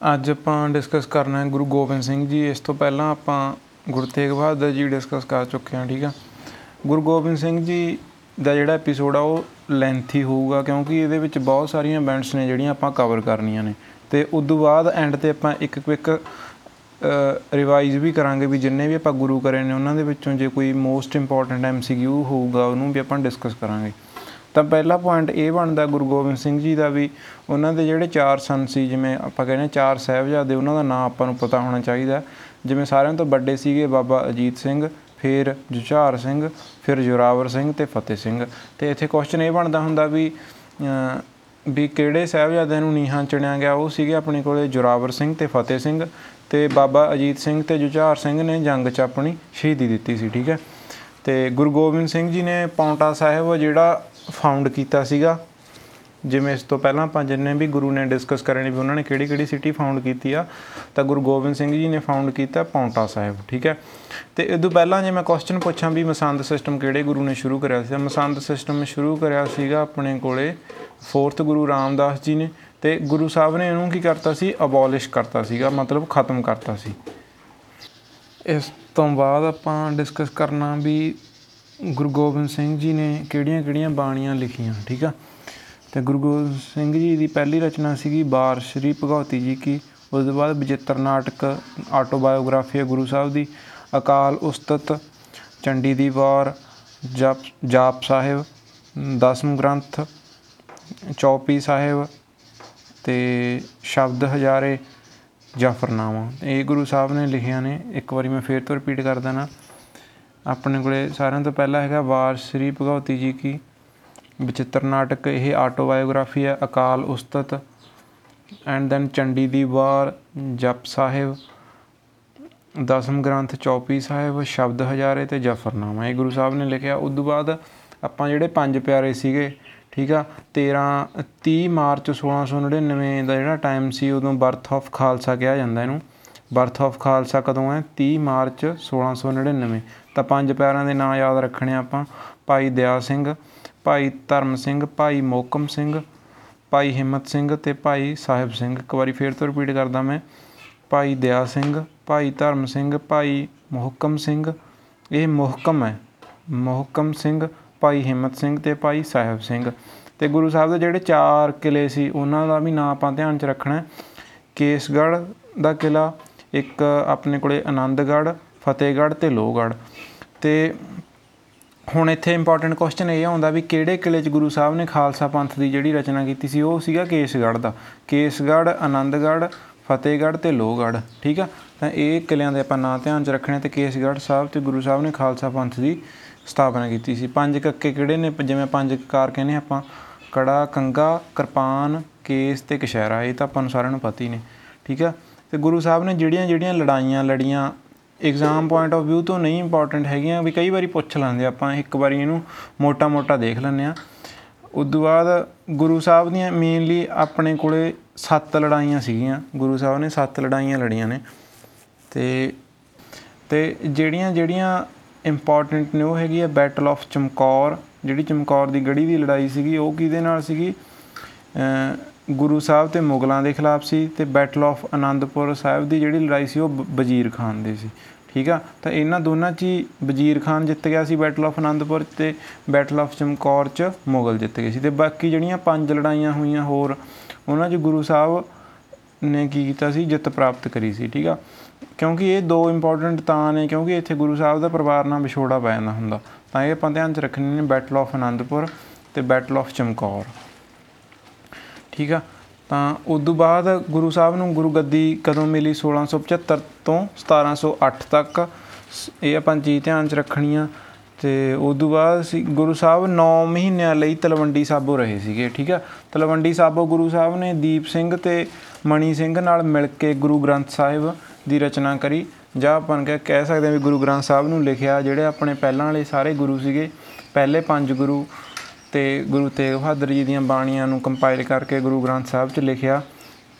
ਅੱਜ ਆਪਾਂ ਡਿਸਕਸ ਕਰਨਾ ਹੈ ਗੁਰੂ ਗੋਬਿੰਦ ਸਿੰਘ ਜੀ। ਇਸ ਤੋਂ ਪਹਿਲਾਂ ਆਪਾਂ ਗੁਰੂ ਤੇਗ ਬਹਾਦਰ ਜੀ ਡਿਸਕਸ ਕਰ ਚੁੱਕੇ ਹਾਂ, ਠੀਕ ਆ? ਗੁਰੂ ਗੋਬਿੰਦ ਸਿੰਘ ਜੀ ਦਾ ਜਿਹੜਾ ਐਪੀਸੋਡ ਆ, ਉਹ ਲੈਂਥੀ ਹੋਊਗਾ ਕਿਉਂਕਿ ਇਹਦੇ ਵਿੱਚ ਬਹੁਤ ਸਾਰੀਆਂ ਇਵੈਂਟਸ ਨੇ ਜਿਹੜੀਆਂ ਆਪਾਂ ਕਵਰ ਕਰਨੀਆਂ ਨੇ। ਤੇ ਉਸ ਤੋਂ ਬਾਅਦ ਐਂਡ ਤੇ ਆਪਾਂ ਇੱਕ ਕੁਇਕ ਰਿਵਾਈਜ਼ ਵੀ ਕਰਾਂਗੇ ਵੀ ਜਿੰਨੇ ਵੀ ਆਪਾਂ ਗੁਰੂ ਕਰੇ ਨੇ, ਉਹਨਾਂ ਦੇ ਵਿੱਚੋਂ ਜੇ ਕੋਈ ਮੋਸਟ ਇੰਪੋਰਟੈਂਟ ਐਮਸੀਕਿਊ ਹੋਊਗਾ, ਉਹਨੂੰ ਵੀ ਆਪਾਂ ਡਿਸਕਸ ਕਰਾਂਗੇ। ਤਾਂ ਪਹਿਲਾ ਪੁਆਇੰਟ ਇਹ ਬਣਦਾ ਗੁਰੂ ਗੋਬਿੰਦ ਸਿੰਘ ਜੀ ਦਾ ਵੀ ਉਹਨਾਂ ਦੇ ਜਿਹੜੇ ਚਾਰ ਸਨ ਸੀ ਜਿਵੇਂ ਆਪਾਂ ਕਹਿੰਦੇ ਹਾਂ ਚਾਰ ਸਾਹਿਬਜ਼ਾਦੇ ਉਹਨਾਂ ਦਾ ਨਾਮ ਆਪਾਂ ਨੂੰ ਪਤਾ ਹੋਣਾ ਚਾਹੀਦਾ। ਜਿਵੇਂ ਸਾਰਿਆਂ ਤੋਂ ਵੱਡੇ ਸੀਗੇ ਬਾਬਾ ਅਜੀਤ ਸਿੰਘ ਫਿਰ ਜੁਝਾਰ ਸਿੰਘ ਫਿਰ ਜੋਰਾਵਰ ਸਿੰਘ ਤੇ ਫਤਿਹ ਸਿੰਘ। ਤੇ ਇੱਥੇ ਕੁਐਸਚਨ ਇਹ ਬਣਦਾ ਹੁੰਦਾ ਵੀ ਅਮ, ਵੀ ਕਿਹੜੇ ਸਾਹਿਬਜ਼ਾਦਿਆਂ ਨੂੰ ਨੀਹਾਂ ਚਣਿਆ ਗਿਆ? ਉਹ ਸੀਗੇ ਆਪਣੇ ਕੋਲੇ ਜੋਰਾਵਰ ਸਿੰਘ ਤੇ ਫਤਿਹ ਸਿੰਘ ਤੇ ਬਾਬਾ ਅਜੀਤ ਸਿੰਘ ਤੇ ਜੁਝਾਰ ਸਿੰਘ ਨੇ ਜੰਗ 'ਚ ਆਪਣੀ ਸ਼ਹੀਦੀ ਦਿੱਤੀ ਸੀ ਠੀਕ ਹੈ? ਤੇ ਗੁਰੂ ਗੋਬਿੰਦ ਸਿੰਘ ਜੀ ਨੇ ਪੌਂਟਾ ਸਾਹਿਬ ਜਿਹੜਾ ਫਾਊਂਡ ਕੀਤਾ ਸੀਗਾ। ਜਿਵੇਂ ਇਸ ਤੋਂ ਪਹਿਲਾਂ ਆਪਾਂ ਜਿੰਨੇ ਵੀ ਗੁਰੂ ਨੇ ਡਿਸਕਸ ਕਰਨੇ ਵੀ ਉਹਨਾਂ ਨੇ ਕਿਹੜੀ ਕਿਹੜੀ ਸਿਟੀ ਫਾਊਂਡ ਕੀਤੀ ਆ, ਤਾਂ ਗੁਰੂ ਗੋਬਿੰਦ ਸਿੰਘ ਜੀ ਨੇ ਫਾਊਂਡ ਕੀਤਾ ਪੌਂਟਾ ਸਾਹਿਬ, ਠੀਕ ਹੈ? ਤੇ ਇਹ ਤੋਂ ਪਹਿਲਾਂ ਜੇ ਮੈਂ ਕੁਐਸਚਨ ਪੁੱਛਾਂ ਵੀ ਮਸੰਦ ਸਿਸਟਮ ਕਿਹੜੇ ਗੁਰੂ ਨੇ ਸ਼ੁਰੂ ਕਰਿਆ ਸੀ, ਤਾਂ ਮਸੰਦ ਸਿਸਟਮ ਸ਼ੁਰੂ ਕਰਿਆ ਸੀਗਾ ਆਪਣੇ ਕੋਲੇ 4th ਗੁਰੂ ਰਾਮਦਾਸ ਜੀ ਨੇ ਤੇ ਗੁਰੂ ਸਾਹਿਬ ਨੇ ਇਹਨੂੰ ਕੀ ਕਰਤਾ ਸੀ ਅਬੋਲਿਸ਼ ਕਰਤਾ ਸੀਗਾ, ਮਤਲਬ ਖਤਮ ਕਰਤਾ ਸੀ। ਇਸ ਤੋਂ ਬਾਅਦ ਆਪਾਂ ਡਿਸਕਸ ਕਰਨਾ ਵੀ ਗੁਰੂ ਗੋਬਿੰਦ ਸਿੰਘ ਜੀ ਨੇ ਕਿਹੜੀਆਂ-ਕਿਹੜੀਆਂ ਬਾਣੀਆਂ ਲਿਖੀਆਂ, ਠੀਕ ਆ? ਤੇ ਗੁਰੂ ਗੋਬਿੰਦ ਸਿੰਘ ਜੀ ਦੀ ਪਹਿਲੀ ਰਚਨਾ ਸੀਗੀ ਬਾਰ ਸ਼੍ਰੀ ਭਗਵਤੀ ਜੀ ਕੀ ਉਸ ਤੋਂ ਬਾਅਦ ਵਿਜਿੱਤਰ ਨਾਟਕ ਆਟੋਬਾਇਓਗ੍ਰਾਫੀ ਹੈ ਗੁਰੂ ਸਾਹਿਬ ਦੀ, ਅਕਾਲ ਉਸਤਤ, ਚੰਡੀ ਦੀ ਵਾਰ, ਜਪ, ਜਾਪ ਸਾਹਿਬ, ਦਸਮ ਗ੍ਰੰਥ, ਚੌਪੀ ਸਾਹਿਬ ਤੇ ਸ਼ਬਦ ਹਜ਼ਾਰੇ ਜਾਫਰਨਾਮਾ। ਇਹ ਗੁਰੂ ਸਾਹਿਬ ਨੇ ਲਿਖਿਆ ਨੇ, ਇੱਕ ਵਾਰੀ ਮੈਂ ਫੇਰ ਤੋਂ ਰਿਪੀਟ ਕਰ ਦੇਣਾ ਆਪਣੇ ਕੋਲੇ ਸਾਰਿਆਂ ਤੋਂ ਪਹਿਲਾਂ ਹੈਗਾ ਵਾਰ ਸ਼੍ਰੀ ਭਗਵਤੀ ਜੀ ਕੀ ਵਿਚਿੱਤਰ ਨਾਟਕ, ਇਹ ਆਟੋਬਾਇਓਗ੍ਰਾਫੀ ਹੈ, ਅਕਾਲ ਉਸਤਤ ਐਂਡ ਦੈਨ ਚੰਡੀ ਦੀ ਵਾਰ, ਜਪ ਸਾਹਿਬ, ਦਸਮ ਗ੍ਰੰਥ, ਚੌਪੀ ਸਾਹਿਬ, ਸ਼ਬਦ ਹਜ਼ਾਰੇ ਤੇ ਜਫਰਨਾਮਾ ਇਹ ਗੁਰੂ ਸਾਹਿਬ ਨੇ ਲਿਖਿਆ। ਉਸ ਤੋਂ ਬਾਅਦ ਆਪਾਂ ਜਿਹੜੇ ਪੰਜ ਪਿਆਰੇ ਸੀਗੇ, ਠੀਕ ਆ 13 30 ਮਾਰਚ 1699 ਦਾ ਜਿਹੜਾ ਟਾਈਮ ਸੀ, ਉਦੋਂ ਬਰਥ ਆਫ ਖਾਲਸਾ ਕਿਹਾ ਜਾਂਦਾ ਇਹਨੂੰ। ਬਰਥ ਆਫ ਖਾਲਸਾ ਕਦੋਂ ਹੈ? 30 ਮਾਰਚ 1699 ਤਾਂ ਪੰਜ ਪਿਆਰਿਆਂ ਦੇ ਨਾਂ ਯਾਦ ਰੱਖਣੇ ਆਪਾਂ। ਭਾਈ ਦਇਆ ਸਿੰਘ, ਭਾਈ ਧਰਮ ਸਿੰਘ, ਭਾਈ ਮੋਕਮ ਸਿੰਘ, ਭਾਈ ਹਿੰਮਤ ਸਿੰਘ ਤੇ ਭਾਈ ਸਾਹਿਬ ਸਿੰਘ। ਇੱਕ ਵਾਰੀ ਫੇਰ ਤੋਂ ਰਿਪੀਟ ਕਰਦਾ ਮੈਂ। ਭਾਈ ਦਇਆ ਸਿੰਘ, ਭਾਈ ਧਰਮ ਸਿੰਘ, ਭਾਈ ਮੁਹਕਮ ਸਿੰਘ। ਇਹ ਮੁਹਕਮ ਹੈ। ਮੁਹਕਮ ਸਿੰਘ, ਭਾਈ ਹਿੰਮਤ ਸਿੰਘ ਤੇ ਭਾਈ ਸਾਹਿਬ ਸਿੰਘ। ਤੇ ਗੁਰੂ ਸਾਹਿਬ ਦੇ ਜਿਹੜੇ ਚਾਰ ਕਿਲੇ ਸੀ, ਉਹਨਾਂ ਦਾ ਵੀ ਨਾਂ ਆਪਾਂ ਧਿਆਨ 'ਚ ਰੱਖਣਾ ਹੈ। ਕੇਸਗੜ੍ਹ ਦਾ ਕਿਲਾ ਇੱਕ ਆਪਣੇ ਕੋਲੇ ਆਨੰਦਗੜ੍ਹ, ਫਤਿਹਗੜ੍ਹ ਤੇ ਲੋਹਗੜ੍ਹ। ਤੇ ਹੁਣ ਇੱਥੇ ਇੰਪੋਰਟੈਂਟ ਕੁਐਸਚਨ ਇਹ ਆਉਂਦਾ ਵੀ ਕਿਹੜੇ ਕਿਲੇ 'ਚ ਗੁਰੂ ਸਾਹਿਬ ਨੇ ਖਾਲਸਾ ਪੰਥ ਦੀ ਜਿਹੜੀ ਰਚਨਾ ਕੀਤੀ ਸੀ, ਉਹ ਸੀਗਾ ਕੇਸਗੜ੍ਹ ਦਾ। ਕੇਸਗੜ੍ਹ, ਆਨੰਦਗੜ੍ਹ, ਫਤਿਹਗੜ੍ਹ ਤੇ ਲੋਹਗੜ੍ਹ, ਠੀਕ ਆ? ਤਾਂ ਇਹ ਕਿਲਿਆਂ ਦੇ ਆਪਾਂ ਨਾਂ ਧਿਆਨ 'ਚ ਰੱਖਣੇ ਤੇ ਕੇਸਗੜ੍ਹ ਸਾਹਿਬ ਤੇ ਗੁਰੂ ਸਾਹਿਬ ਨੇ ਖਾਲਸਾ ਪੰਥ ਦੀ ਸਥਾਪਨਾ ਕੀਤੀ ਸੀ। ਪੰਜ ਕੱਕੇ ਕਿਹੜੇ ਨੇ? ਜਿਵੇਂ ਪੰਜ ਕਕਾਰ ਕਹਿੰਦੇ ਆਪਾਂ, ਕੜਾ ਕੰਗਾ ਕਿਰਪਾਨ, ਕੇਸ ਤੇ ਕਸ਼ਹਿਰਾ ਇਹ ਤਾਂ ਆਪਾਂ ਨੂੰ ਸਾਰਿਆਂ ਨੂੰ ਪਤਾ ਹੀ ਨੇ, ਠੀਕ ਆ? ਤੇ ਗੁਰੂ ਸਾਹਿਬ ਨੇ ਜਿਹੜੀਆਂ ਜਿਹੜੀਆਂ ਲੜਾਈਆਂ ਲੜੀਆਂ ਐਗਜ਼ਾਮ ਪੁਆਇੰਟ ਆਫ View ਤੋਂ ਨਹੀਂ ਇੰਪੋਰਟੈਂਟ ਹੈਗੀਆਂ, ਵੀ ਕਈ ਵਾਰੀ ਪੁੱਛ ਲੈਂਦੇ ਆਪਾਂ, ਇੱਕ ਵਾਰੀ ਇਹਨੂੰ ਮੋਟਾ-ਮੋਟਾ ਦੇਖ ਲੈਂਦੇ ਆ। ਉਦੋਂ ਬਾਅਦ ਗੁਰੂ ਸਾਹਿਬ ਦੀਆਂ ਮੇਨਲੀ ਆਪਣੇ ਕੋਲੇ ਸੱਤ ਲੜਾਈਆਂ ਸੀਗੀਆਂ, ਗੁਰੂ ਸਾਹਿਬ ਨੇ ਸੱਤ ਲੜਾਈਆਂ ਲੜੀਆਂ ਨੇ। ਤੇ ਤੇ ਜਿਹੜੀਆਂ ਜਿਹੜੀਆਂ ਇੰਪੋਰਟੈਂਟ ਨੇ ਉਹ ਹੈਗੀ ਆ ਬੈਟਲ ਆਫ ਚਮਕੌਰ, ਜਿਹੜੀ ਚਮਕੌਰ ਦੀ ਗੜੀ ਦੀ ਲੜਾਈ ਸੀਗੀ, ਉਹ ਕਿਹਦੇ ਨਾਲ ਸੀਗੀ? ਅਮ ਗੁਰੂ ਸਾਹਿਬ ਤੇ ਮੁਗਲਾਂ ਦੇ ਖਿਲਾਫ ਸੀ ਤੇ ਬੈਟਲ ਆਫ ਆਨੰਦਪੁਰ ਸਾਹਿਬ ਦੀ ਜਿਹੜੀ ਲੜਾਈ ਸੀ ਉਹ ਬ- ਵਜ਼ੀਰ ਖਾਨ ਦੀ ਸੀ। ਠੀਕ ਆ? ਤਾਂ ਇਹਨਾਂ ਦੋਨਾਂ 'ਚ ਹੀ ਵਜ਼ੀਰ ਖਾਨ ਜਿੱਤ ਗਿਆ ਸੀ ਬੈਟਲ ਆਫ ਆਨੰਦਪੁਰ ਤੇ ਬੈਟਲ ਆਫ ਚਮਕੌਰ 'ਚ ਮੁਗਲ ਜਿੱਤ ਗਏ ਸੀ। ਤੇ ਬਾਕੀ ਜਿਹੜੀਆਂ ਪੰਜ ਲੜਾਈਆਂ ਹੋਈਆਂ ਹੋਰ, ਉਹਨਾਂ 'ਚ ਗੁਰੂ ਸਾਹਿਬ ਨੇ ਕੀ ਕੀਤਾ ਸੀ? ਜਿੱਤ ਪ੍ਰਾਪਤ ਕਰੀ ਸੀ। ਠੀਕ ਆ? ਕਿਉਂਕਿ ਇਹ ਦੋ ਇੰਪੋਰਟੈਂਟ ਤਾਂ ਨੇ, ਕਿਉਂਕਿ ਇੱਥੇ ਗੁਰੂ ਸਾਹਿਬ ਦਾ ਪਰਿਵਾਰ ਨਾਲ ਵਿਛੋੜਾ ਪੈ ਜਾਂਦਾ ਹੁੰਦਾ। ਤਾਂ ਇਹ ਆਪਾਂ ਧਿਆਨ 'ਚ ਰੱਖਣੇ ਨੇ ਬੈਟਲ ਆਫ ਆਨੰਦਪੁਰ ਤੇ ਬੈਟਲ ਆਫ ਚਮਕੌਰ ਠੀਕ ਆ? ਤਾਂ ਉਸ ਤੋਂ ਬਾਅਦ ਗੁਰੂ ਸਾਹਿਬ ਨੂੰ ਗੁਰੂ ਗੱਦੀ ਕਦੋਂ ਮਿਲੀ? 1675 ਤੋਂ 1708 ਤੱਕ। ਸ- ਇਹ ਆਪਾਂ ਚੀਜ਼ ਧਿਆਨ 'ਚ ਰੱਖਣੀ ਆ। ਤੇ ਉਸ ਤੋਂ ਬਾਅਦ ਸੀ, ਗੁਰੂ ਸਾਹਿਬ 9 ਮਹੀਨਿਆਂ ਲਈ ਤਲਵੰਡੀ ਸਾਬੋ ਰਹੇ ਸੀਗੇ, ਠੀਕ ਆ? ਤਲਵੰਡੀ ਸਾਬੋ ਗੁਰੂ ਸਾਹਿਬ ਨੇ ਦੀਪ ਸਿੰਘ ਤੇ ਮਣੀ ਸਿੰਘ ਨਾਲ ਮਿਲ ਕੇ ਗੁਰੂ ਗ੍ਰੰਥ ਸਾਹਿਬ ਦੀ ਰਚਨਾ ਕਰੀ। ਜਾਂ ਆਪਾਂ ਕਹਿ ਕਹਿ ਸਕਦੇ ਹਾਂ ਵੀ ਗੁਰੂ ਗ੍ਰੰਥ ਸਾਹਿਬ ਨੂੰ ਲਿਖਿਆ, ਜਿਹੜੇ ਆਪਣੇ ਪਹਿਲਾਂ ਵਾਲੇ ਸਾਰੇ ਗੁਰੂ ਸੀਗੇ। ਪਹਿਲੇ ਪੰਜ ਗੁਰੂ ਤੇ ਗੁਰੂ ਤੇਗ ਬਹਾਦਰ ਜੀ ਦੀਆਂ ਬਾਣੀਆਂ ਨੂੰ ਕੰਪਾਈਲ ਕਰਕੇ ਗੁਰੂ ਗ੍ਰੰਥ ਸਾਹਿਬ 'ਚ ਲਿਖਿਆ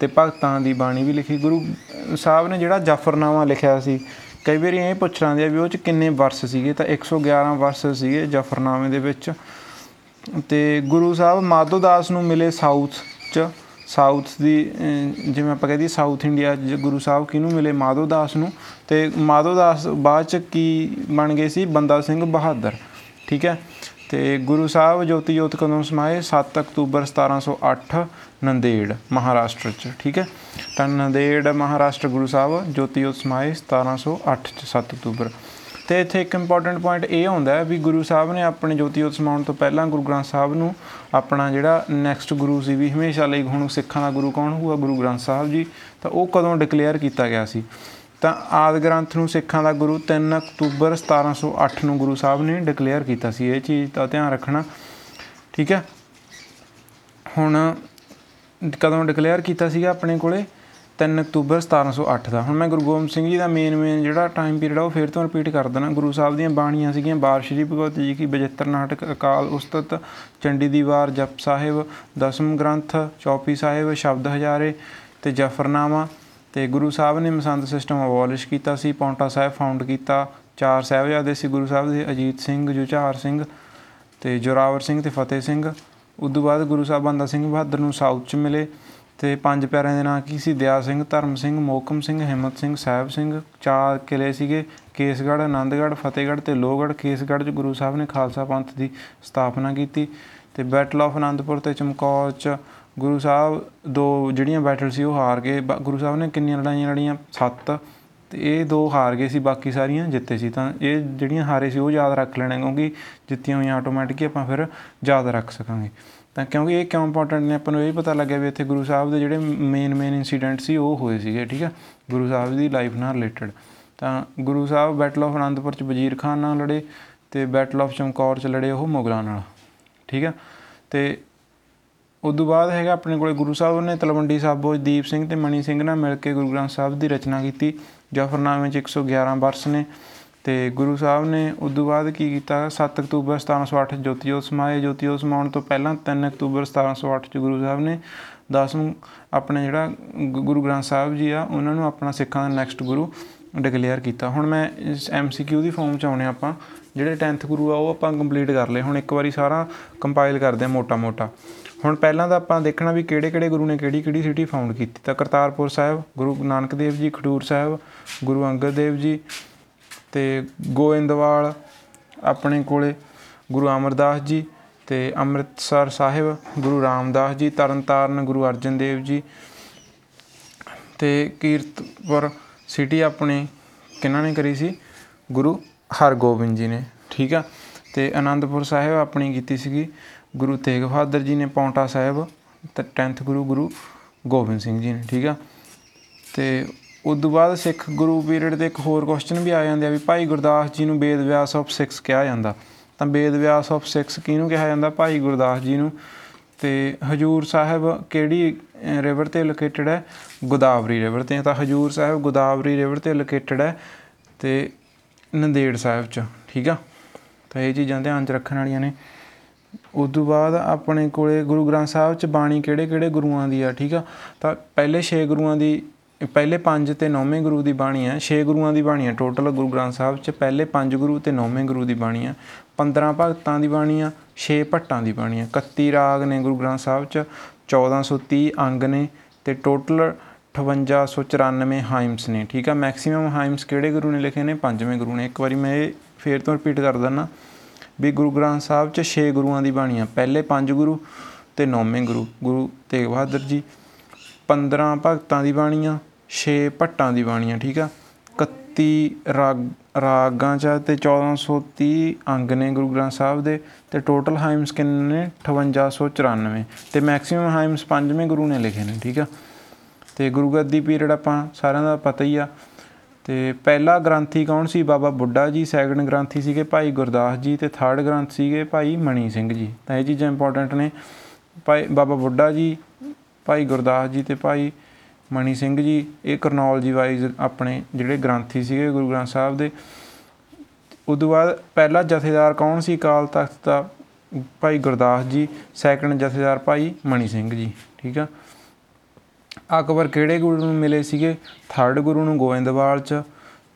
ਤੇ ਭਗਤਾਂ ਦੀ ਬਾਣੀ ਵੀ ਲਿਖੀ। ਗੁਰੂ ਸਾਹਿਬ ਨੇ ਜਿਹੜਾ ਜਾਫਰਨਾਮਾ ਲਿਖਿਆ ਸੀ ਕਈ ਵਾਰੀ ਇਹ ਪੁੱਛ ਲਾਂਦੇ ਆ ਵੀ ਉਹ 'ਚ ਕਿੰਨੇ ਵਰਸ ਸੀਗੇ ਤਾਂ 111 ਵਰਸ ਸੀਗੇ ਜਾਫਰਨਾਮੇ ਦੇ ਵਿੱਚ। ਤੇ ਗੁਰੂ ਸਾਹਿਬ ਮਾਧੋ ਦਾਸ ਨੂੰ ਮਿਲੇ ਸਾਊਥ 'ਚ। ਸਾਊਥ ਦੀ ਅਹ, ਜਿਵੇਂ ਆਪਾਂ ਕਹਦੇ ਸਾਊਥ ਇੰਡੀਆ 'ਚ ਗੁਰੂ ਸਾਹਿਬ ਕਿਹਨੂੰ ਮਿਲੇ? ਮਾਧੋ ਦਾਸ ਨੂੰ। ਤੇ ਮਾਧੋ ਦਾਸ ਬਾਅਦ ਚ ਕੀ ਬਣ ਗਏ ਸੀ? ਬੰਦਾ ਸਿੰਘ ਬਹਾਦਰ। ਠੀਕ ਹੈ? ਤੇ ਗੁਰੂ ਸਾਹਿਬ ਜੋਤੀ ਜੋਤ ਕਦੋਂ ਸਮਾਏ? 7 ਅਕਤੂਬਰ 1708 ਨੰਦੇੜ, ਮਹਾਰਾਸ਼ਟਰ ਚ, ਠੀਕ ਹੈ? ਤਾਂ ਨੰਦੇੜ ਮਹਾਰਾਸ਼ਟਰ ਗੁਰੂ ਸਾਹਿਬ ਜੋਤੀ ਜੋਤ ਸਮਾਏ 1708 ਚ 7 ਅਕਤੂਬਰ। ਤੇ ਇੱਥੇ ਇੱਕ ਇੰਪੋਰਟੈਂਟ ਪੁਆਇੰਟ ਇਹ ਆਉਂਦਾ ਹੈ ਵੀ ਗੁਰੂ ਸਾਹਿਬ ਨੇ ਆਪਣੇ ਜੋਤੀ ਜੋਤ ਸਮਾਉਣ ਤੋਂ ਪਹਿਲਾਂ ਗੁਰੂ ਗ੍ਰੰਥ ਸਾਹਿਬ ਨੂੰ ਆਪਣਾ ਜਿਹੜਾ ਨੈਕਸਟ ਗੁਰੂ ਸੀ ਵੀ ਹਮੇਸ਼ਾ ਲਈ ਹੁਣ ਸਿੱਖਾਂ ਦਾ ਗੁਰੂ ਕੌਣ ਹੋਊਗਾ? ਗੁਰੂ ਗ੍ਰੰਥ ਸਾਹਿਬ ਜੀ। ਤਾਂ ਉਹ ਕਦੋਂ ਡਿਕਲੇਅਰ ਕੀਤਾ ਗਿਆ ਸੀ? ਤਾਂ ਆਦ ਗ੍ਰੰਥ ਨੂੰ ਸਿੱਖਾਂ ਦਾ ਗੁਰੂ 3 ਅਕਤੂਬਰ 1708 ਨੂੰ ਗੁਰੂ ਸਾਹਿਬ ਨੇ ਡਿਕਲੇਅਰ ਕੀਤਾ ਸੀ ਇਹ ਚੀਜ਼ ਦਾ ਧਿਆਨ ਰੱਖਣਾ। ਠੀਕ ਹੈ? ਹੁਣ ਕਦੋਂ ਡਿਕਲੇਅਰ ਕੀਤਾ ਸੀਗਾ ਆਪਣੇ ਕੋਲੇ? 3 ਅਕਤੂਬਰ 1708 ਦਾ। ਹੁਣ ਮੈਂ ਗੁਰੂ ਗੋਬਿੰਦ ਸਿੰਘ ਜੀ ਦਾ ਮੇਨ ਮੇਨ ਜਿਹੜਾ ਟਾਈਮ ਪੀਰੀਅਡ ਆ ਉਹ ਫੇਰ ਤੋਂ ਰਿਪੀਟ ਕਰ ਦੇਣਾ। ਗੁਰੂ ਸਾਹਿਬ ਦੀਆਂ ਬਾਣੀਆਂ ਸੀਗੀਆਂ, ਬਾਰ ਸ਼੍ਰੀ ਭਗਵਤ ਜੀ ਕੀ ਬਜਿੱਤਰ ਨਾਟਕ, ਅਕਾਲ ਉਸਤਤ, ਚੰਡੀ ਦੀ ਵਾਰ ਜਪ ਸਾਹਿਬ, ਦਸਮ ਗ੍ਰੰਥ, ਚੌਪੀ ਸਾਹਿਬ, ਸ਼ਬਦ ਹਜ਼ਾਰੇ ਤੇ ਜਫਰਨਾਮਾ। ਤੇ ਗੁਰੂ ਸਾਹਿਬ ਨੇ ਮਸੰਦ ਸਿਸਟਮ ਅਬੋਲਿਸ਼ ਕੀਤਾ ਸੀ, ਪੌਂਟਾ ਸਾਹਿਬ ਫਾਊਂਡ ਕੀਤਾ, ਚਾਰ ਸਾਹਿਬਜ਼ਾਦੇ ਸੀ ਗੁਰੂ ਸਾਹਿਬ ਦੇ, ਅਜੀਤ ਸਿੰਘ, ਜੁਝਾਰ ਸਿੰਘ ਤੇ ਜੋਰਾਵਰ ਸਿੰਘ ਤੇ ਫਤਿਹ ਸਿੰਘ। ਉਦੋਂ ਬਾਅਦ ਗੁਰੂ ਸਾਹਿਬ ਬੰਦਾ ਸਿੰਘ ਬਹਾਦਰ ਨੂੰ ਸਾਊਥ ਚ ਮਿਲੇ ਤੇ ਪੰਜ ਪਿਆਰਿਆਂ ਦੇ ਨਾਂ ਕੀ ਸੀ? ਦਿਆ ਸਿੰਘ, ਧਰਮ ਸਿੰਘ, ਮੋਕਮ ਸਿੰਘ, ਹਿੰਮਤ ਸਿੰਘ, ਸਾਹਿਬ ਸਿੰਘ, ਚਾਰ ਕਿਲੇ ਸੀਗੇ, ਕੇਸਗੜ੍ਹ, ਆਨੰਦਗੜ੍ਹ, ਫਤਿਹਗੜ੍ਹ ਤੇ ਲੋਹਗੜ੍ਹ। ਕੇਸਗੜ੍ਹ 'ਚ ਗੁਰੂ ਸਾਹਿਬ ਨੇ ਖਾਲਸਾ ਪੰਥ ਦੀ ਸਥਾਪਨਾ ਕੀਤੀ ਤੇ ਬੈਟਲ ਆਫ ਆਨੰਦਪੁਰ ਤੇ ਚਮਕੌਰ 'ਚ ਗੁਰੂ ਸਾਹਿਬ ਦੋ ਜਿਹੜੀਆਂ ਬੈਟਲ ਸੀ ਉਹ ਹਾਰ ਗਏ। ਬ- ਗੁਰੂ ਸਾਹਿਬ ਨੇ ਕਿੰਨੀਆਂ ਲੜਾਈਆਂ ਲੜੀਆਂ? ਸੱਤ। ਤੇ ਇਹ ਦੋ ਹਾਰ ਗਏ ਸੀ, ਬਾਕੀ ਸਾਰੀਆਂ ਜਿੱਤੇ ਸੀ। ਤਾਂ ਇਹ ਜਿਹੜੀਆਂ ਹਾਰੇ ਸੀ ਉਹ ਯਾਦ ਰੱਖ ਲੈਣੇ, ਕਿਉਂਕਿ ਜਿੱਤੀਆਂ ਹੋਈਆਂ ਆਟੋਮੈਟਿਕ ਆਪਾਂ ਫਿਰ ਯਾਦ ਰੱਖ ਸਕਾਂਗੇ। ਤਾਂ ਕਿਉਂਕਿ ਇਹ ਕਿਉਂ ਇੰਪੋਰਟੈਂਟ ਨੇ? ਆਪਾਂ ਨੂੰ ਇਹ ਪਤਾ ਲੱਗਿਆ ਵੀ ਇੱਥੇ ਗੁਰੂ ਸਾਹਿਬ ਦੇ ਜਿਹੜੇ ਮੇਨ ਮੇਨ ਇਨਸੀਡੈਂਟ ਸੀ ਉਹ ਹੋਏ ਸੀਗੇ, ਠੀਕ ਹੈ ਗੁਰੂ ਸਾਹਿਬ ਦੀ ਲਾਈਫ ਨਾਲ ਰਿਲੇਟਡ ਤਾਂ ਗੁਰੂ ਸਾਹਿਬ ਬੈਟਲ ਆਫ ਆਨੰਦਪੁਰ ਚ ਵਜ਼ੀਰ ਖਾਨ ਨਾਲ ਲੜੇ ਤੇ ਬੈਟਲ ਆਫ ਚਮਕੌਰ ਚ ਲੜੇ ਉਹ ਮੁਗਲਾਂ ਨਾਲ, ਠੀਕ ਹੈ ਤੇ ਉਦੋਂ ਬਾਅਦ ਹੈਗਾ ਆਪਣੇ ਕੋਲੇ ਗੁਰੂ ਸਾਹਿਬ ਨੇ ਤਲਵੰਡੀ ਸਾਬੋ 'ਚ ਦੀਪ ਸਿੰਘ ਤੇ ਮਣੀ ਸਿੰਘ ਨਾਲ ਮਿਲ ਕੇ ਗੁਰੂ ਗ੍ਰੰਥ ਸਾਹਿਬ ਦੀ ਰਚਨਾ ਕੀਤੀ। ਜਫਰਨਾਮੇ 'ਚ 111 ਵਰਸ ਨੇ। ਤੇ ਗੁਰੂ ਸਾਹਿਬ ਨੇ ਉਦੋਂ ਬਾਅਦ ਕੀ ਕੀਤਾ? 7 ਅਕਤੂਬਰ 1708 ਜੋਤੀ ਜੋਤ ਸਮਾਏ। ਜੋਤੀ ਜੋਤ ਸਮਾਉਣ ਤੋਂ ਪਹਿਲਾਂ 3 ਅਕਤੂਬਰ 1708 ਚ ਗੁਰੂ ਸਾਹਿਬ ਨੇ ਦਸਮ ਆਪਣੇ ਜਿਹੜਾ ਗੁ- ਗੁਰੂ ਗ੍ਰੰਥ ਸਾਹਿਬ ਜੀ ਆ, ਉਹਨਾਂ ਨੂੰ ਆਪਣਾ ਸਿੱਖਾਂ ਦਾ ਨੈਕਸਟ ਗੁਰੂ ਡਿਕਲੇਅਰ ਕੀਤਾ। ਹੁਣ ਮੈਂ ਇਸ ਐਮਸੀਕਿਊ ਦੀ ਫਾਰਮ ਚ ਆਉਣੇ ਆਪਾਂ। ਜਿਹੜੇ 10th ਗੁਰੂ ਆ, ਉਹ ਆਪਾਂ ਕੰਪਲੀਟ ਕਰ ਲਏ। ਹੁਣ ਇੱਕ ਵਾਰੀ ਸਾਰਾ ਕੰਪਾਈਲ ਕਰਦੇ ਆ ਮੋਟਾ ਮੋਟਾ। ਹੁਣ ਪਹਿਲਾਂ ਤਾਂ ਆਪਾਂ ਦੇਖਣਾ ਵੀ ਕਿਹੜੇ ਕਿਹੜੇ ਗੁਰੂ ਨੇ ਕਿਹੜੀ ਕਿਹੜੀ ਸਿਟੀ ਫਾਊਂਡ ਕੀਤੀ। ਤਾਂ ਕਰਤਾਰਪੁਰ ਸਾਹਿਬ, ਗੁਰੂ ਨਾਨਕ ਦੇਵ ਜੀ, ਖਡੂਰ ਸਾਹਿਬ, ਗੁਰੂ ਅੰਗਦ ਦੇਵ ਜੀ ਤੇ ਗੋਇੰਦਵਾਲ ਆਪਣੇ ਕੋਲੇ, ਗੁਰੂ ਅਮਰਦਾਸ ਜੀ ਤੇ ਅੰਮ੍ਰਿਤਸਰ ਸਾਹਿਬ, ਗੁਰੂ ਰਾਮਦਾਸ ਜੀ, ਤਰਨਤਾਰਨ, ਗੁਰੂ ਅਰਜਨ ਦੇਵ ਜੀ ਤੇ ਕੀਰਤਪੁਰ ਸਿਟੀ ਆਪਣੇ ਕਿਹਨਾਂ ਨੇ ਕਰੀ ਸੀ? ਗੁਰੂ ਹਰਗੋਬਿੰਦ ਜੀ ਨੇ, ਠੀਕ ਆ? ਤੇ ਆਨੰਦਪੁਰ ਸਾਹਿਬ ਆਪਣੀ ਕੀਤੀ ਸੀਗੀ, ਗੁਰੂ ਤੇਗ ਬਹਾਦਰ ਜੀ ਨੇ ਪੌਂਟਾ ਸਾਹਿਬ, ਤੇ 10th ਗੁਰੂ ਗੁਰੂ ਗੋਬਿੰਦ ਸਿੰਘ ਜੀ ਨੇ, ਠੀਕ ਆ? ਤੇ ਉਸ ਤੋਂ ਬਾਅਦ ਸਿੱਖ ਗੁਰੂ ਪੀਰੀਅਡ ਦੇ ਇੱਕ ਹੋਰ ਕੁਐਸਚਨ ਵੀ ਆ ਜਾਂਦੇ ਆ ਵੀ ਭਾਈ ਗੁਰਦਾਸ ਜੀ ਨੂੰ ਵੇਦ ਵਿਆਸ ਆਫ ਸਿੱਖਸ ਕਿਹਾ ਜਾਂਦਾ। ਤਾਂ ਵੇਦ ਵਿਆਸ ਆਫ ਸਿੱਖਸ ਕਿਹਨੂੰ ਕਿਹਾ ਜਾਂਦਾ? ਭਾਈ ਗੁਰਦਾਸ ਜੀ ਨੂੰ। ਤੇ ਹਜੂਰ ਸਾਹਿਬ ਕਿਹੜੀ ਰਿਵਰ ਤੇ ਲੋਕੇਟਡ ਹੈ? ਗੋਦਾਵਰੀ ਰਿਵਰ ਤੇ। ਤਾਂ ਹਜੂਰ ਸਾਹਿਬ ਗੋਦਾਵਰੀ ਰਿਵਰ ਤੇ ਲੋਕੇਟਡ ਹੈ। ਤੇ ਨੰਦੇੜ ਸਾਹਿਬ ਚ, ਠੀਕ ਆ? ਤਾਂ ਇਹ ਚੀਜ਼ਾਂ ਧਿਆਨ ਚ ਰੱਖਣ ਵਾਲੀਆਂ ਨੇ। ਉਸ ਤੋਂ ਬਾਅਦ ਆਪਣੇ ਕੋਲੇ ਗੁਰੂ ਗ੍ਰੰਥ ਸਾਹਿਬ ਚ ਬਾਣੀ ਕਿਹੜੇ ਕਿਹੜੇ ਗੁਰੂਆਂ ਦੀ ਆ, ਠੀਕ ਆ? ਤਾਂ ਪਹਿਲੇ 6 ਗੁਰੂਆਂ ਦੀ, ਪਹਿਲੇ 5 ਤੇ 9ਵੇਂ ਗੁਰੂ ਦੀ ਬਾਣੀ ਆ। 6 ਗੁਰੂਆਂ ਦੀ ਬਾਣੀ ਆ ਟੋਟਲ ਗੁਰੂ ਗ੍ਰੰਥ ਸਾਹਿਬ ਚ, ਪਹਿਲੇ 5 ਗੁਰੂ ਤੇ 9ਵੇਂ ਗੁਰੂ ਦੀ ਬਾਣੀ ਆ। 15 ਭਗਤਾਂ ਦੀ ਬਾਣੀ ਆ 6 ਭੱਟਾਂ ਦੀ ਬਾਣੀ ਆ। 31 ਰਾਗ ਨੇ ਗੁਰੂ ਗ੍ਰੰਥ ਸਾਹਿਬ ਚ 1430 ਅੰਗ ਨੇ ਤੇ ਟੋਟਲ 5894 ਹਾਈਮਸ ਨੇ, ਠੀਕ ਆ? ਮੈਕਸਿਮਮ ਹਾਈਮਸ ਕਿਹੜੇ ਗੁਰੂ ਨੇ ਲਿਖੇ ਨੇ? ਪੰਜਵੇਂ ਗੁਰੂ ਨੇ। ਇੱਕ ਵਾਰੀ ਮੈਂ ਇਹ ਫੇਰ ਤੋਂ ਰਿਪੀਟ ਕਰ ਦਿੰਦਾ ਵੀ ਗੁਰੂ ਗ੍ਰੰਥ ਸਾਹਿਬ ਚ 6 ਗੁਰੂਆਂ ਦੀ ਬਾਣੀ ਆ। ਪਹਿਲੇ 5 ਗੁਰੂ ਤੇ 9ਵੇਂ ਗੁਰੂ ਗੁਰੂ ਤੇਗ ਬਹਾਦਰ ਜੀ। 15 ਭਗਤਾਂ ਦੀ ਬਾਣੀ ਆ 6 ਭੱਟਾਂ ਦੀ ਬਾਣੀ ਆ, ਠੀਕ ਆ? 31 ਰਾਗ, ਰਾਗਾਂ ਚ ਆ ਤੇ 1430 ਅੰਗ ਨੇ ਗੁਰੂ ਗ੍ਰੰਥ ਸਾਹਿਬ ਦੇ ਤੇ ਟੋਟਲ ਹਾਈਮਸ ਕਿੰਨੇ ਨੇ? 5894 ਤੇ ਮੈਕਸਿਮਮ ਹਾਈਮਸ ਪੰਜਵੇਂ ਗੁਰੂ ਨੇ ਲਿਖੇ ਨੇ, ਠੀਕ ਆ? ਤੇ ਗੁਰੂ ਗੱਦੀ ਪੀਰੀਅਡ ਆਪਾਂ ਸਾਰਿਆਂ ਦਾ ਪਤਾ ਹੀ ਆ। ਤੇ ਪਹਿਲਾ ਗ੍ਰੰਥੀ ਕੌਣ ਸੀ? ਬਾਬਾ ਬੁੱਢਾ ਜੀ ਸੈਕੰਡ ਗ੍ਰੰਥੀ ਸੀਗੇ ਭਾਈ ਗੁਰਦਾਸ ਜੀ ਤੇ ਥਰਡ ਗ੍ਰੰਥ ਸੀਗੇ ਭਾਈ ਮਣੀ ਸਿੰਘ ਜੀ। ਤਾਂ ਇਹ ਚੀਜ਼ਾਂ ਇੰਪੋਰਟੈਂਟ ਨੇ। ਭਾਈ ਬਾਬਾ ਬੁੱਢਾ ਜੀ, ਭਾਈ ਗੁਰਦਾਸ ਜੀ ਤੇ ਭਾਈ ਮਣੀ ਸਿੰਘ ਜੀ, ਇਹ ਕਰਨੋਲਜੀ ਵਾਈਜ਼ ਆਪਣੇ ਜਿਹੜੇ ਗ੍ਰੰਥੀ ਸੀਗੇ ਗੁਰੂ ਗ੍ਰੰਥ ਸਾਹਿਬ ਦੇ। ਉਦੋਂ ਬਾਅਦ ਪਹਿਲਾ ਜਥੇਦਾਰ ਕੌਣ ਸੀ? ਅਕਾਲ ਤਖਤ ਦਾ ਭਾਈ ਗੁਰਦਾਸ ਜੀ ਸੈਕੰਡ ਜਥੇਦਾਰ ਭਾਈ ਮਣੀ ਸਿੰਘ ਜੀ। ਠੀਕ ਆ? ਅਕਬਰ ਕਿਹੜੇ ਗੁਰੂ ਨੂੰ ਮਿਲੇ ਸੀਗੇ? ਥਰਡ ਗੁਰੂ ਨੂੰ ਗੋਇੰਦਵਾਲ ਚ।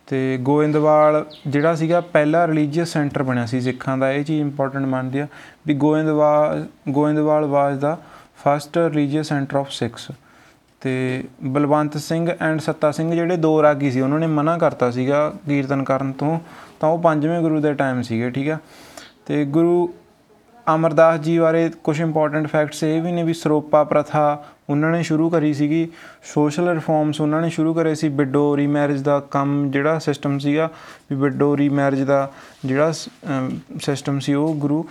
ਤੇ ਗੋਇੰਦਵਾਲ ਜਿਹੜਾ ਸੀਗਾ ਪਹਿਲਾ ਰਿਲੀਜੀਅਸ ਸੈਂਟਰ ਬਣਿਆ ਸੀ ਸਿੱਖਾਂ ਦਾ, ਇਹ ਚੀਜ਼ ਇੰਪੋਰਟੈਂਟ ਮੰਨਦੇ ਆ ਵੀ Goindwal Goindwal was the first religious centre of Sikhs ਤੇ ਬਲਵੰਤ ਸਿੰਘ ਐਂਡ ਸੱਤਾ ਸਿੰਘ ਜਿਹੜੇ ਦੋ ਰਾਗੀ ਸੀ, ਉਹਨਾਂ ਨੇ ਮਨਾ ਕਰਤਾ ਸੀਗਾ ਕੀਰਤਨ ਕਰਨ ਤੋਂ। ਤਾਂ ਉਹ ਪੰਜਵੇਂ ਗੁਰੂ ਦੇ ਟਾਈਮ ਸੀਗੇ, ਠੀਕ ਆ। ਤੇ ਗੁਰੂ ਅਮਰਦਾਸ ਜੀ ਬਾਰੇ ਕੁਝ ਇੰਪੋਰਟੈਂਟ ਫੈਕਟਸ ਇਹ ਵੀ ਨੇ ਵੀ ਸਰੋਪਾ ਪ੍ਰਥਾ ਉਹਨਾਂ ਨੇ ਸ਼ੁਰੂ ਕਰੀ ਸੀਗੀ। ਸੋਸ਼ਲ ਰਿਫਾਰਮਸ ਉਹਨਾਂ ਨੇ ਸ਼ੁਰੂ ਕਰੇ ਸੀ। ਵਿਡੋ ਰੀਮੈਰਿਜ ਦਾ ਕੰਮ ਜਿਹੜਾ ਸਿਸਟਮ ਸੀਗਾ, ਵੀ ਵਿਡੋ ਰੀਮੈਰਿਜ ਦਾ ਜਿਹੜਾ ਸਿਸਟਮ ਸੀ ਉਹ ਗੁਰੂ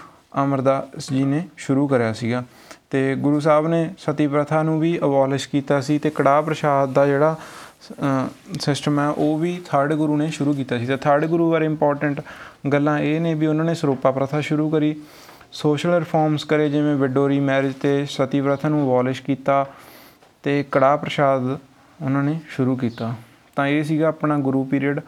ਅਮਰਦਾਸ ਜੀ ਨੇ ਸ਼ੁਰੂ ਕਰਿਆ ਸੀਗਾ। ਤੇ ਗੁਰੂ ਸਾਹਿਬ ਨੇ ਸਤੀ ਪ੍ਰਥਾ ਨੂੰ ਵੀ ਅਬੋਲਿਸ਼ ਕੀਤਾ ਸੀ ਤੇ ਕੜਾਹ ਪ੍ਰਸ਼ਾਦ ਦਾ ਜਿਹੜਾ ਸਿਸਟਮ ਹੈ ਉਹ ਵੀ ਥਰਡ ਗੁਰੂ ਨੇ ਸ਼ੁਰੂ ਕੀਤਾ ਸੀ। ਤੇ ਥਰਡ ਗੁਰੂ ਬਾਰੇ ਇੰਪੋਰਟੈਂਟ ਗੱਲਾਂ ਇਹ ਨੇ ਵੀ ਉਹਨਾਂ ਨੇ ਸਰੋਪਾ ਪ੍ਰਥਾ ਸ਼ੁਰੂ ਕਰੀ। ਸੋਸ਼ਲ ਰਿਫਾਰਮਸ ਕਰੇ, ਜਿਵੇਂ ਵਿਡੋਰੀ ਮੈਰਿਜ ਤੇ ਸਤੀ ਪ੍ਰਥਾ ਨੂੰ ਅਬੋਲਿਸ਼ ਕੀਤਾ ਤੇ ਕੜਾਹ ਪ੍ਰਸ਼ਾਦ ਉਹਨਾਂ ਨੇ ਸ਼ੁਰੂ ਕੀਤਾ। ਤਾਂ ਇਹ ਸੀਗਾ ਆਪਣਾ ਗੁਰੂ ਪੀਰੀਅਡ